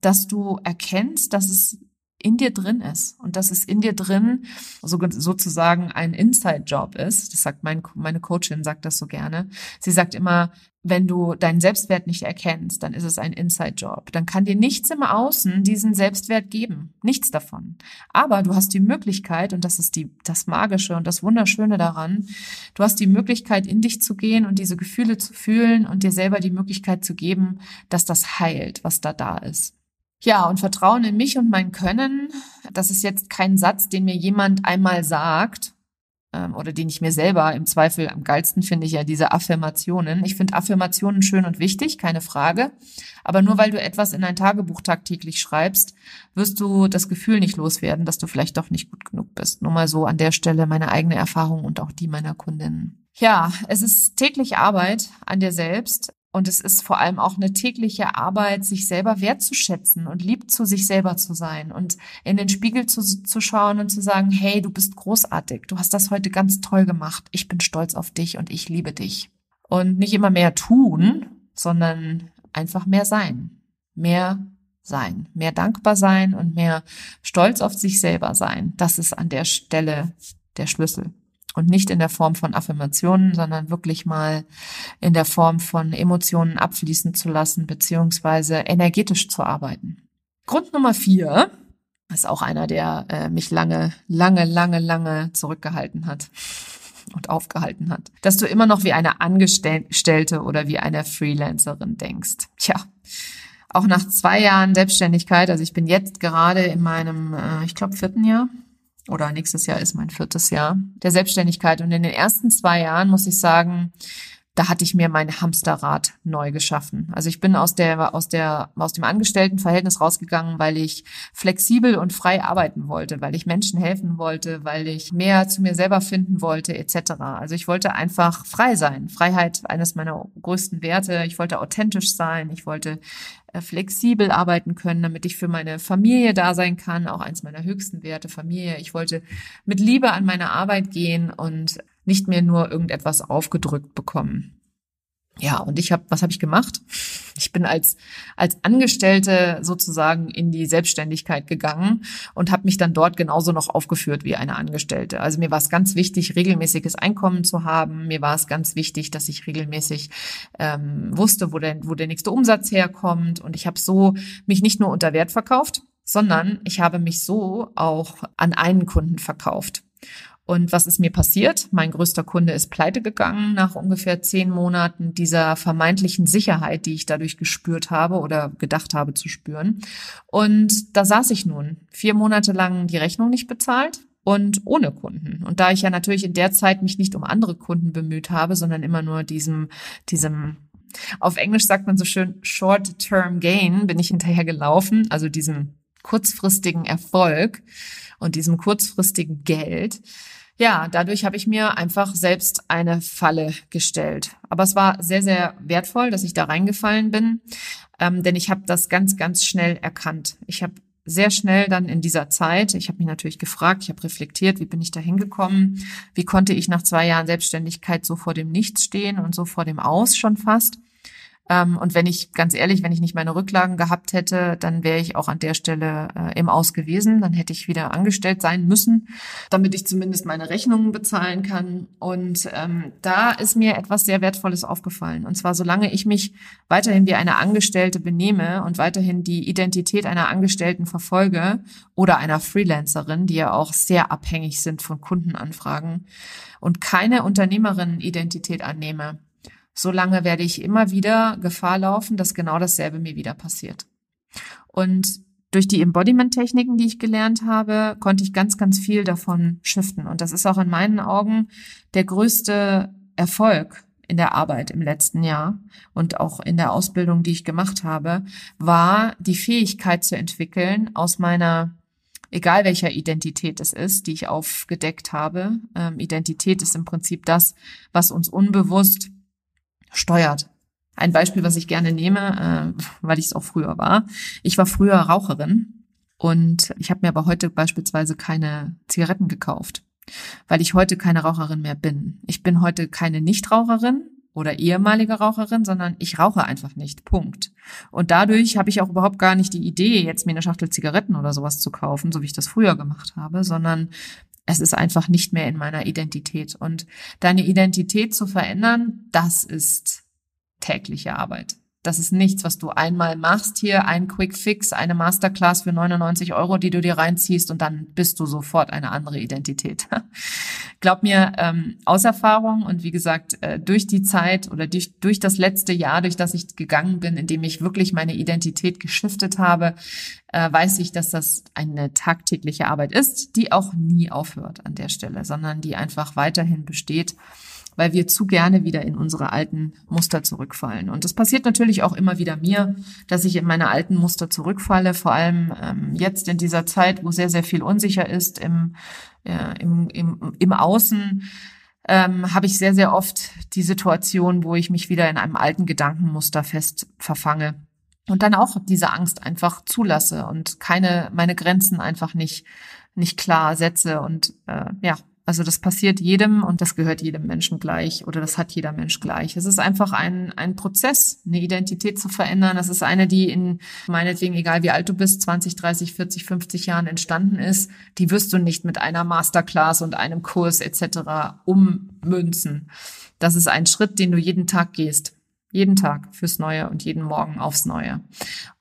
dass du erkennst, dass es in dir drin ist und dass es in dir drin so, sozusagen ein Inside-Job ist. Das sagt mein, meine Coachin, sagt das so gerne. Sie sagt immer, wenn du deinen Selbstwert nicht erkennst, dann ist es ein Inside-Job. Dann kann dir nichts im Außen diesen Selbstwert geben. Nichts davon. Aber du hast die Möglichkeit, und das ist die, das Magische und das Wunderschöne daran, du hast die Möglichkeit, in dich zu gehen und diese Gefühle zu fühlen und dir selber die Möglichkeit zu geben, dass das heilt, was da da ist. Ja, und Vertrauen in mich und mein Können, das ist jetzt kein Satz, den mir jemand einmal sagt ähm, oder den ich mir selber im Zweifel am geilsten finde ich ja diese Affirmationen. Ich finde Affirmationen schön und wichtig, keine Frage. Aber nur weil du etwas in ein Tagebuch tagtäglich schreibst, wirst du das Gefühl nicht loswerden, dass du vielleicht doch nicht gut genug bist. Nur mal so an der Stelle meine eigene Erfahrung und auch die meiner Kundinnen. Ja, es ist täglich Arbeit an dir selbst. Und es ist vor allem auch eine tägliche Arbeit, sich selber wertzuschätzen und lieb zu sich selber zu sein und in den Spiegel zu, zu schauen und zu sagen, hey, du bist großartig, du hast das heute ganz toll gemacht, ich bin stolz auf dich und ich liebe dich. Und nicht immer mehr tun, sondern einfach mehr sein. Mehr sein, mehr dankbar sein und mehr stolz auf sich selber sein. Das ist an der Stelle der Schlüssel und nicht in der Form von Affirmationen, sondern wirklich mal in der Form von Emotionen abfließen zu lassen, beziehungsweise energetisch zu arbeiten. Grund Nummer vier ist auch einer, der äh, mich lange, lange, lange, lange zurückgehalten hat und aufgehalten hat, dass du immer noch wie eine Angestellte oder wie eine Freelancerin denkst. Tja, auch nach zwei Jahren Selbstständigkeit, also ich bin jetzt gerade in meinem, äh, ich glaube, vierten Jahr, oder nächstes Jahr ist mein viertes Jahr der Selbstständigkeit. Und in den ersten zwei Jahren muss ich sagen, da hatte ich mir mein Hamsterrad neu geschaffen. Also ich bin aus der, aus der, aus dem Angestelltenverhältnis rausgegangen, weil ich flexibel und frei arbeiten wollte, weil ich Menschen helfen wollte, weil ich mehr zu mir selber finden wollte, etc. Also ich wollte einfach frei sein. Freiheit, eines meiner größten Werte. Ich wollte authentisch sein. Ich wollte flexibel arbeiten können, damit ich für meine Familie da sein kann. Auch eins meiner höchsten Werte, Familie. Ich wollte mit Liebe an meine Arbeit gehen und nicht mehr nur irgendetwas aufgedrückt bekommen. Ja, und ich habe, was habe ich gemacht? Ich bin als als Angestellte sozusagen in die Selbstständigkeit gegangen und habe mich dann dort genauso noch aufgeführt wie eine Angestellte. Also mir war es ganz wichtig, regelmäßiges Einkommen zu haben. Mir war es ganz wichtig, dass ich regelmäßig ähm, wusste, wo der wo der nächste Umsatz herkommt. Und ich habe so mich nicht nur unter Wert verkauft, sondern ich habe mich so auch an einen Kunden verkauft. Und was ist mir passiert? Mein größter Kunde ist pleite gegangen nach ungefähr zehn Monaten dieser vermeintlichen Sicherheit, die ich dadurch gespürt habe oder gedacht habe zu spüren. Und da saß ich nun vier Monate lang die Rechnung nicht bezahlt und ohne Kunden. Und da ich ja natürlich in der Zeit mich nicht um andere Kunden bemüht habe, sondern immer nur diesem, diesem auf Englisch sagt man so schön Short-Term Gain bin ich hinterher gelaufen, also diesem kurzfristigen Erfolg und diesem kurzfristigen Geld ja, dadurch habe ich mir einfach selbst eine Falle gestellt. Aber es war sehr, sehr wertvoll, dass ich da reingefallen bin, ähm, denn ich habe das ganz, ganz schnell erkannt. Ich habe sehr schnell dann in dieser Zeit, ich habe mich natürlich gefragt, ich habe reflektiert, wie bin ich da hingekommen, wie konnte ich nach zwei Jahren Selbstständigkeit so vor dem Nichts stehen und so vor dem Aus schon fast. Ähm, und wenn ich, ganz ehrlich, wenn ich nicht meine Rücklagen gehabt hätte, dann wäre ich auch an der Stelle äh, im Aus gewesen. Dann hätte ich wieder angestellt sein müssen, damit ich zumindest meine Rechnungen bezahlen kann. Und ähm, da ist mir etwas sehr Wertvolles aufgefallen. Und zwar, solange ich mich weiterhin wie eine Angestellte benehme und weiterhin die Identität einer Angestellten verfolge oder einer Freelancerin, die ja auch sehr abhängig sind von Kundenanfragen und keine Unternehmerinnen-Identität annehme, solange werde ich immer wieder Gefahr laufen, dass genau dasselbe mir wieder passiert. Und durch die Embodiment-Techniken, die ich gelernt habe, konnte ich ganz, ganz viel davon shiften. Und das ist auch in meinen Augen der größte Erfolg in der Arbeit im letzten Jahr und auch in der Ausbildung, die ich gemacht habe, war die Fähigkeit zu entwickeln, aus meiner, egal welcher Identität es ist, die ich aufgedeckt habe. Ähm, Identität ist im Prinzip das, was uns unbewusst steuert. Ein Beispiel, was ich gerne nehme, äh, weil ich es auch früher war. Ich war früher Raucherin und ich habe mir aber heute beispielsweise keine Zigaretten gekauft, weil ich heute keine Raucherin mehr bin. Ich bin heute keine Nichtraucherin oder ehemalige Raucherin, sondern ich rauche einfach nicht. Punkt. Und dadurch habe ich auch überhaupt gar nicht die Idee, jetzt mir eine Schachtel Zigaretten oder sowas zu kaufen, so wie ich das früher gemacht habe, sondern es ist einfach nicht mehr in meiner Identität. Und deine Identität zu verändern, das ist tägliche Arbeit. Das ist nichts, was du einmal machst hier, ein Quick Fix, eine Masterclass für 99 Euro, die du dir reinziehst und dann bist du sofort eine andere Identität. <laughs> Glaub mir, ähm, aus Erfahrung und wie gesagt, äh, durch die Zeit oder durch, durch das letzte Jahr, durch das ich gegangen bin, in dem ich wirklich meine Identität geschiftet habe, äh, weiß ich, dass das eine tagtägliche Arbeit ist, die auch nie aufhört an der Stelle, sondern die einfach weiterhin besteht weil wir zu gerne wieder in unsere alten Muster zurückfallen. Und das passiert natürlich auch immer wieder mir, dass ich in meine alten Muster zurückfalle, vor allem ähm, jetzt in dieser Zeit, wo sehr, sehr viel unsicher ist im, äh, im, im, im Außen. Ähm, habe ich sehr, sehr oft die Situation, wo ich mich wieder in einem alten Gedankenmuster fest verfange und dann auch diese Angst einfach zulasse und keine meine Grenzen einfach nicht nicht klar setze und äh, ja also das passiert jedem und das gehört jedem Menschen gleich oder das hat jeder Mensch gleich. Es ist einfach ein, ein Prozess, eine Identität zu verändern. Das ist eine, die in meinetwegen, egal wie alt du bist, 20, 30, 40, 50 Jahren entstanden ist. Die wirst du nicht mit einer Masterclass und einem Kurs etc. ummünzen. Das ist ein Schritt, den du jeden Tag gehst. Jeden Tag fürs Neue und jeden Morgen aufs Neue.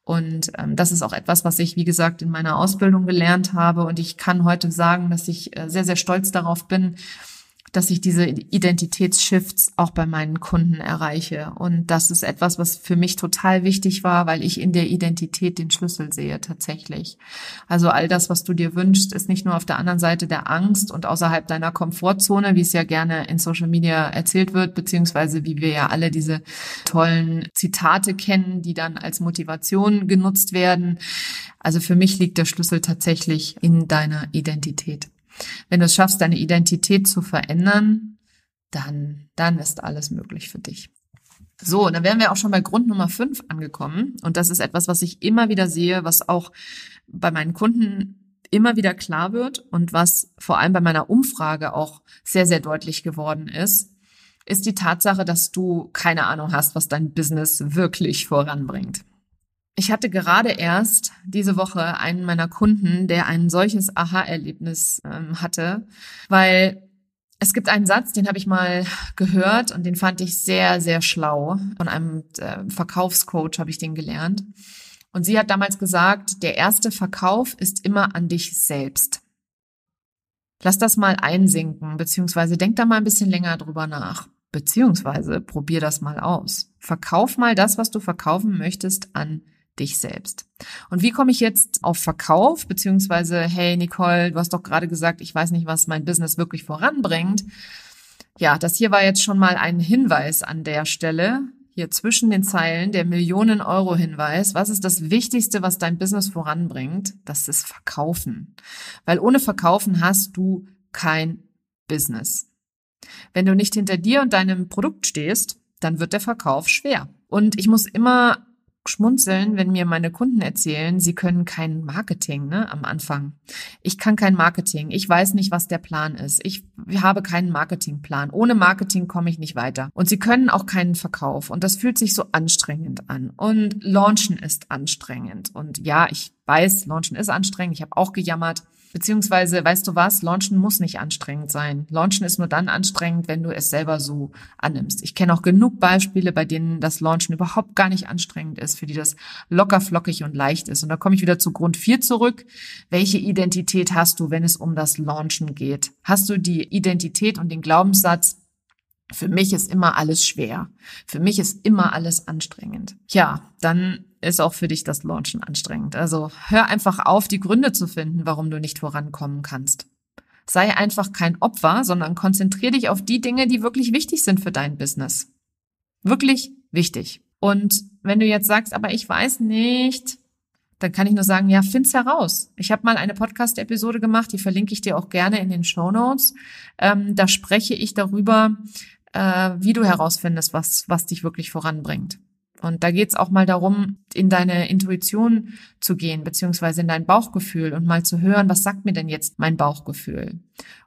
Und ähm, das ist auch etwas, was ich, wie gesagt, in meiner Ausbildung gelernt habe. Und ich kann heute sagen, dass ich äh, sehr, sehr stolz darauf bin, dass ich diese Identitätsshifts auch bei meinen Kunden erreiche. Und das ist etwas, was für mich total wichtig war, weil ich in der Identität den Schlüssel sehe tatsächlich. Also all das, was du dir wünschst, ist nicht nur auf der anderen Seite der Angst und außerhalb deiner Komfortzone, wie es ja gerne in Social Media erzählt wird, beziehungsweise wie wir ja alle diese tollen Zitate kennen, die dann als Motivation genutzt werden. Also für mich liegt der Schlüssel tatsächlich in deiner Identität. Wenn du es schaffst, deine Identität zu verändern, dann, dann ist alles möglich für dich. So, dann wären wir auch schon bei Grund Nummer fünf angekommen. Und das ist etwas, was ich immer wieder sehe, was auch bei meinen Kunden immer wieder klar wird und was vor allem bei meiner Umfrage auch sehr, sehr deutlich geworden ist, ist die Tatsache, dass du keine Ahnung hast, was dein Business wirklich voranbringt. Ich hatte gerade erst diese Woche einen meiner Kunden, der ein solches Aha-Erlebnis ähm, hatte, weil es gibt einen Satz, den habe ich mal gehört und den fand ich sehr, sehr schlau. Von einem äh, Verkaufscoach habe ich den gelernt. Und sie hat damals gesagt, der erste Verkauf ist immer an dich selbst. Lass das mal einsinken, beziehungsweise denk da mal ein bisschen länger drüber nach, beziehungsweise probier das mal aus. Verkauf mal das, was du verkaufen möchtest, an dich selbst. Und wie komme ich jetzt auf Verkauf, beziehungsweise, hey Nicole, du hast doch gerade gesagt, ich weiß nicht, was mein Business wirklich voranbringt. Ja, das hier war jetzt schon mal ein Hinweis an der Stelle, hier zwischen den Zeilen, der Millionen-Euro-Hinweis. Was ist das Wichtigste, was dein Business voranbringt? Das ist Verkaufen. Weil ohne Verkaufen hast du kein Business. Wenn du nicht hinter dir und deinem Produkt stehst, dann wird der Verkauf schwer. Und ich muss immer schmunzeln, wenn mir meine Kunden erzählen, sie können kein Marketing ne, am Anfang. Ich kann kein Marketing. Ich weiß nicht, was der Plan ist. Ich habe keinen Marketingplan. Ohne Marketing komme ich nicht weiter. Und sie können auch keinen Verkauf. Und das fühlt sich so anstrengend an. Und Launchen ist anstrengend. Und ja, ich weiß, Launchen ist anstrengend. Ich habe auch gejammert. Beziehungsweise, weißt du was, Launchen muss nicht anstrengend sein. Launchen ist nur dann anstrengend, wenn du es selber so annimmst. Ich kenne auch genug Beispiele, bei denen das Launchen überhaupt gar nicht anstrengend ist, für die das locker, flockig und leicht ist. Und da komme ich wieder zu Grund 4 zurück. Welche Identität hast du, wenn es um das Launchen geht? Hast du die Identität und den Glaubenssatz, für mich ist immer alles schwer. Für mich ist immer alles anstrengend. Ja, dann ist auch für dich das Launchen anstrengend. Also hör einfach auf, die Gründe zu finden, warum du nicht vorankommen kannst. Sei einfach kein Opfer, sondern konzentrier dich auf die Dinge, die wirklich wichtig sind für dein Business. Wirklich wichtig. Und wenn du jetzt sagst, aber ich weiß nicht, dann kann ich nur sagen, ja, find's heraus. Ich habe mal eine Podcast-Episode gemacht, die verlinke ich dir auch gerne in den Show Notes. Ähm, da spreche ich darüber, äh, wie du herausfindest, was, was dich wirklich voranbringt. Und da geht's auch mal darum, in deine Intuition zu gehen, beziehungsweise in dein Bauchgefühl und mal zu hören, was sagt mir denn jetzt mein Bauchgefühl?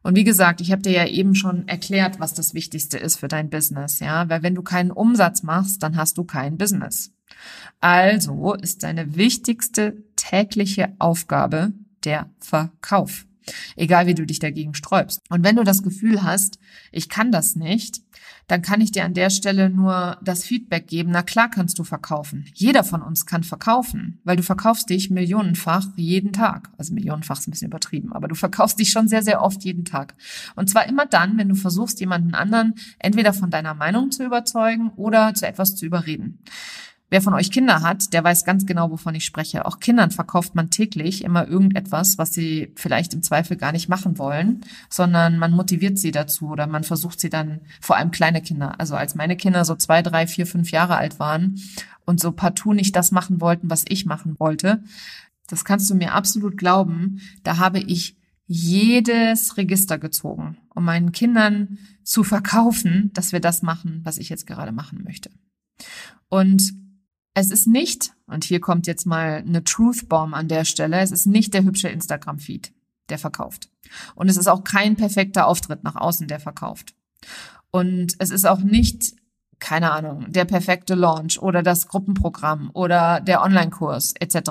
Und wie gesagt, ich habe dir ja eben schon erklärt, was das Wichtigste ist für dein Business, ja, weil wenn du keinen Umsatz machst, dann hast du kein Business. Also ist deine wichtigste tägliche Aufgabe der Verkauf. Egal wie du dich dagegen sträubst. Und wenn du das Gefühl hast, ich kann das nicht, dann kann ich dir an der Stelle nur das Feedback geben. Na klar kannst du verkaufen. Jeder von uns kann verkaufen, weil du verkaufst dich millionenfach jeden Tag. Also millionenfach ist ein bisschen übertrieben, aber du verkaufst dich schon sehr, sehr oft jeden Tag. Und zwar immer dann, wenn du versuchst, jemanden anderen entweder von deiner Meinung zu überzeugen oder zu etwas zu überreden. Wer von euch Kinder hat, der weiß ganz genau, wovon ich spreche. Auch Kindern verkauft man täglich immer irgendetwas, was sie vielleicht im Zweifel gar nicht machen wollen, sondern man motiviert sie dazu oder man versucht sie dann, vor allem kleine Kinder. Also als meine Kinder so zwei, drei, vier, fünf Jahre alt waren und so partout nicht das machen wollten, was ich machen wollte, das kannst du mir absolut glauben, da habe ich jedes Register gezogen, um meinen Kindern zu verkaufen, dass wir das machen, was ich jetzt gerade machen möchte. Und es ist nicht, und hier kommt jetzt mal eine Truth Bomb an der Stelle, es ist nicht der hübsche Instagram-Feed, der verkauft. Und es ist auch kein perfekter Auftritt nach außen, der verkauft. Und es ist auch nicht, keine Ahnung, der perfekte Launch oder das Gruppenprogramm oder der Online-Kurs etc.,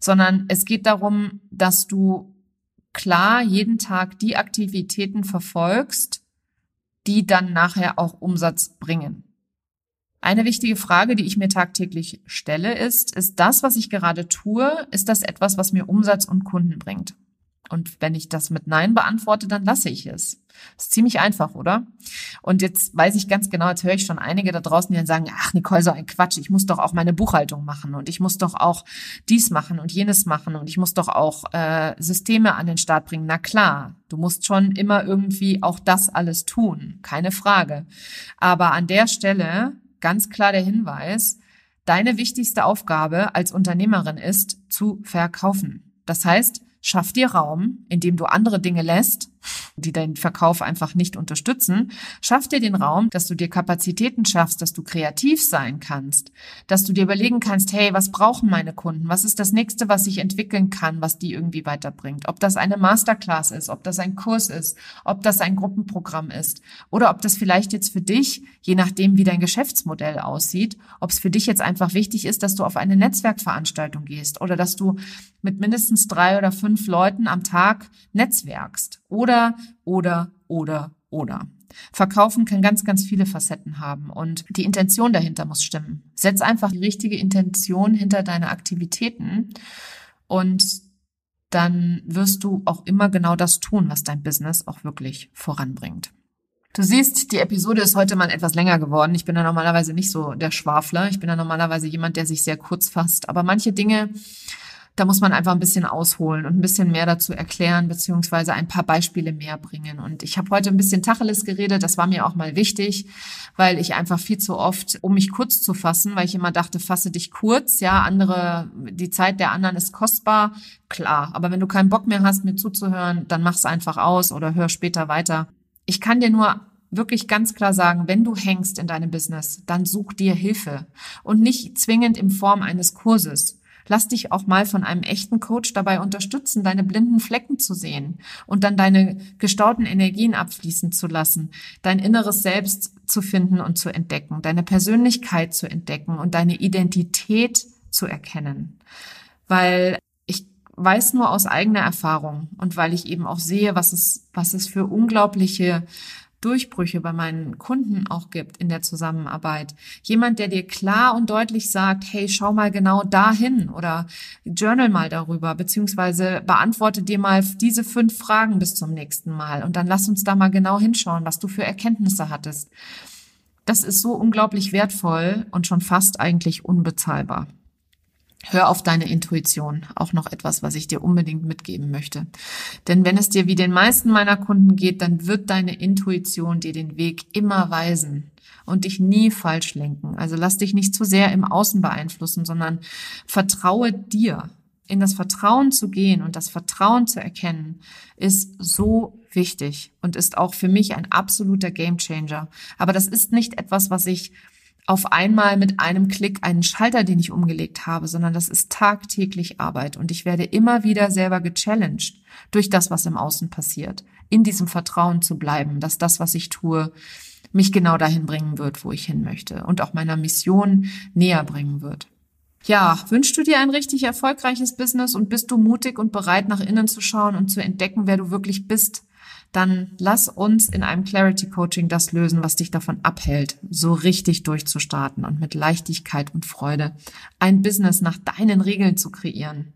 sondern es geht darum, dass du klar jeden Tag die Aktivitäten verfolgst, die dann nachher auch Umsatz bringen. Eine wichtige Frage, die ich mir tagtäglich stelle, ist, ist das, was ich gerade tue, ist das etwas, was mir Umsatz und Kunden bringt? Und wenn ich das mit Nein beantworte, dann lasse ich es. Das ist ziemlich einfach, oder? Und jetzt weiß ich ganz genau, jetzt höre ich schon einige da draußen, die dann sagen, ach Nicole, so ein Quatsch, ich muss doch auch meine Buchhaltung machen und ich muss doch auch dies machen und jenes machen und ich muss doch auch äh, Systeme an den Start bringen. Na klar, du musst schon immer irgendwie auch das alles tun, keine Frage. Aber an der Stelle ganz klar der Hinweis, deine wichtigste Aufgabe als Unternehmerin ist, zu verkaufen. Das heißt, Schaff dir Raum, in dem du andere Dinge lässt, die deinen Verkauf einfach nicht unterstützen. Schaff dir den Raum, dass du dir Kapazitäten schaffst, dass du kreativ sein kannst, dass du dir überlegen kannst, hey, was brauchen meine Kunden? Was ist das nächste, was ich entwickeln kann, was die irgendwie weiterbringt? Ob das eine Masterclass ist, ob das ein Kurs ist, ob das ein Gruppenprogramm ist oder ob das vielleicht jetzt für dich, je nachdem, wie dein Geschäftsmodell aussieht, ob es für dich jetzt einfach wichtig ist, dass du auf eine Netzwerkveranstaltung gehst oder dass du mit mindestens drei oder fünf Leuten am Tag netzwerkst. Oder, oder, oder, oder. Verkaufen kann ganz, ganz viele Facetten haben und die Intention dahinter muss stimmen. Setz einfach die richtige Intention hinter deine Aktivitäten und dann wirst du auch immer genau das tun, was dein Business auch wirklich voranbringt. Du siehst, die Episode ist heute mal etwas länger geworden. Ich bin da normalerweise nicht so der Schwafler. Ich bin da normalerweise jemand, der sich sehr kurz fasst. Aber manche Dinge da muss man einfach ein bisschen ausholen und ein bisschen mehr dazu erklären, beziehungsweise ein paar Beispiele mehr bringen. Und ich habe heute ein bisschen Tacheles geredet, das war mir auch mal wichtig, weil ich einfach viel zu oft, um mich kurz zu fassen, weil ich immer dachte, fasse dich kurz, ja, andere, die Zeit der anderen ist kostbar, klar. Aber wenn du keinen Bock mehr hast, mir zuzuhören, dann mach's einfach aus oder hör später weiter. Ich kann dir nur wirklich ganz klar sagen, wenn du hängst in deinem Business, dann such dir Hilfe und nicht zwingend in Form eines Kurses. Lass dich auch mal von einem echten Coach dabei unterstützen, deine blinden Flecken zu sehen und dann deine gestauten Energien abfließen zu lassen, dein inneres Selbst zu finden und zu entdecken, deine Persönlichkeit zu entdecken und deine Identität zu erkennen. Weil ich weiß nur aus eigener Erfahrung und weil ich eben auch sehe, was es, was es für unglaubliche Durchbrüche bei meinen Kunden auch gibt in der Zusammenarbeit. Jemand, der dir klar und deutlich sagt, hey, schau mal genau dahin oder journal mal darüber, beziehungsweise beantworte dir mal diese fünf Fragen bis zum nächsten Mal und dann lass uns da mal genau hinschauen, was du für Erkenntnisse hattest. Das ist so unglaublich wertvoll und schon fast eigentlich unbezahlbar. Hör auf deine Intuition. Auch noch etwas, was ich dir unbedingt mitgeben möchte. Denn wenn es dir wie den meisten meiner Kunden geht, dann wird deine Intuition dir den Weg immer weisen und dich nie falsch lenken. Also lass dich nicht zu sehr im Außen beeinflussen, sondern vertraue dir. In das Vertrauen zu gehen und das Vertrauen zu erkennen, ist so wichtig und ist auch für mich ein absoluter Gamechanger. Aber das ist nicht etwas, was ich auf einmal mit einem Klick einen Schalter, den ich umgelegt habe, sondern das ist tagtäglich Arbeit und ich werde immer wieder selber gechallenged durch das, was im Außen passiert, in diesem Vertrauen zu bleiben, dass das, was ich tue, mich genau dahin bringen wird, wo ich hin möchte und auch meiner Mission näher bringen wird. Ja, wünschst du dir ein richtig erfolgreiches Business und bist du mutig und bereit, nach innen zu schauen und zu entdecken, wer du wirklich bist? Dann lass uns in einem Clarity Coaching das lösen, was dich davon abhält, so richtig durchzustarten und mit Leichtigkeit und Freude ein Business nach deinen Regeln zu kreieren.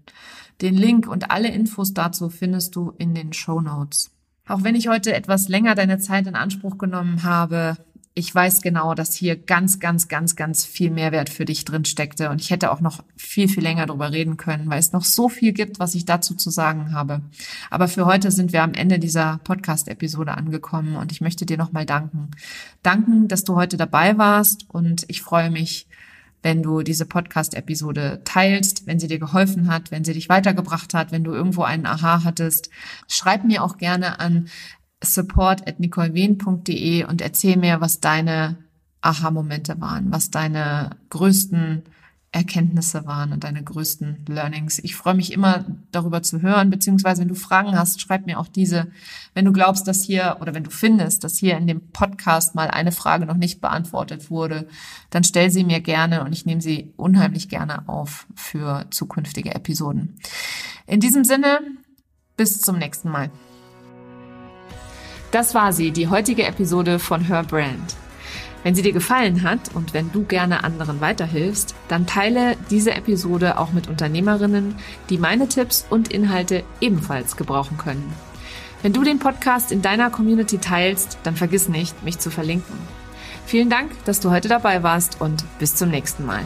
Den Link und alle Infos dazu findest du in den Show Notes. Auch wenn ich heute etwas länger deine Zeit in Anspruch genommen habe, ich weiß genau, dass hier ganz, ganz, ganz, ganz viel Mehrwert für dich drin steckte. Und ich hätte auch noch viel, viel länger darüber reden können, weil es noch so viel gibt, was ich dazu zu sagen habe. Aber für heute sind wir am Ende dieser Podcast-Episode angekommen und ich möchte dir nochmal danken. Danken, dass du heute dabei warst und ich freue mich, wenn du diese Podcast-Episode teilst, wenn sie dir geholfen hat, wenn sie dich weitergebracht hat, wenn du irgendwo einen Aha hattest. Schreib mir auch gerne an support at nicolewehn.de und erzähl mir, was deine Aha-Momente waren, was deine größten Erkenntnisse waren und deine größten Learnings. Ich freue mich immer darüber zu hören, beziehungsweise wenn du Fragen hast, schreib mir auch diese. Wenn du glaubst, dass hier oder wenn du findest, dass hier in dem Podcast mal eine Frage noch nicht beantwortet wurde, dann stell sie mir gerne und ich nehme sie unheimlich gerne auf für zukünftige Episoden. In diesem Sinne, bis zum nächsten Mal. Das war sie, die heutige Episode von Her Brand. Wenn sie dir gefallen hat und wenn du gerne anderen weiterhilfst, dann teile diese Episode auch mit Unternehmerinnen, die meine Tipps und Inhalte ebenfalls gebrauchen können. Wenn du den Podcast in deiner Community teilst, dann vergiss nicht, mich zu verlinken. Vielen Dank, dass du heute dabei warst und bis zum nächsten Mal.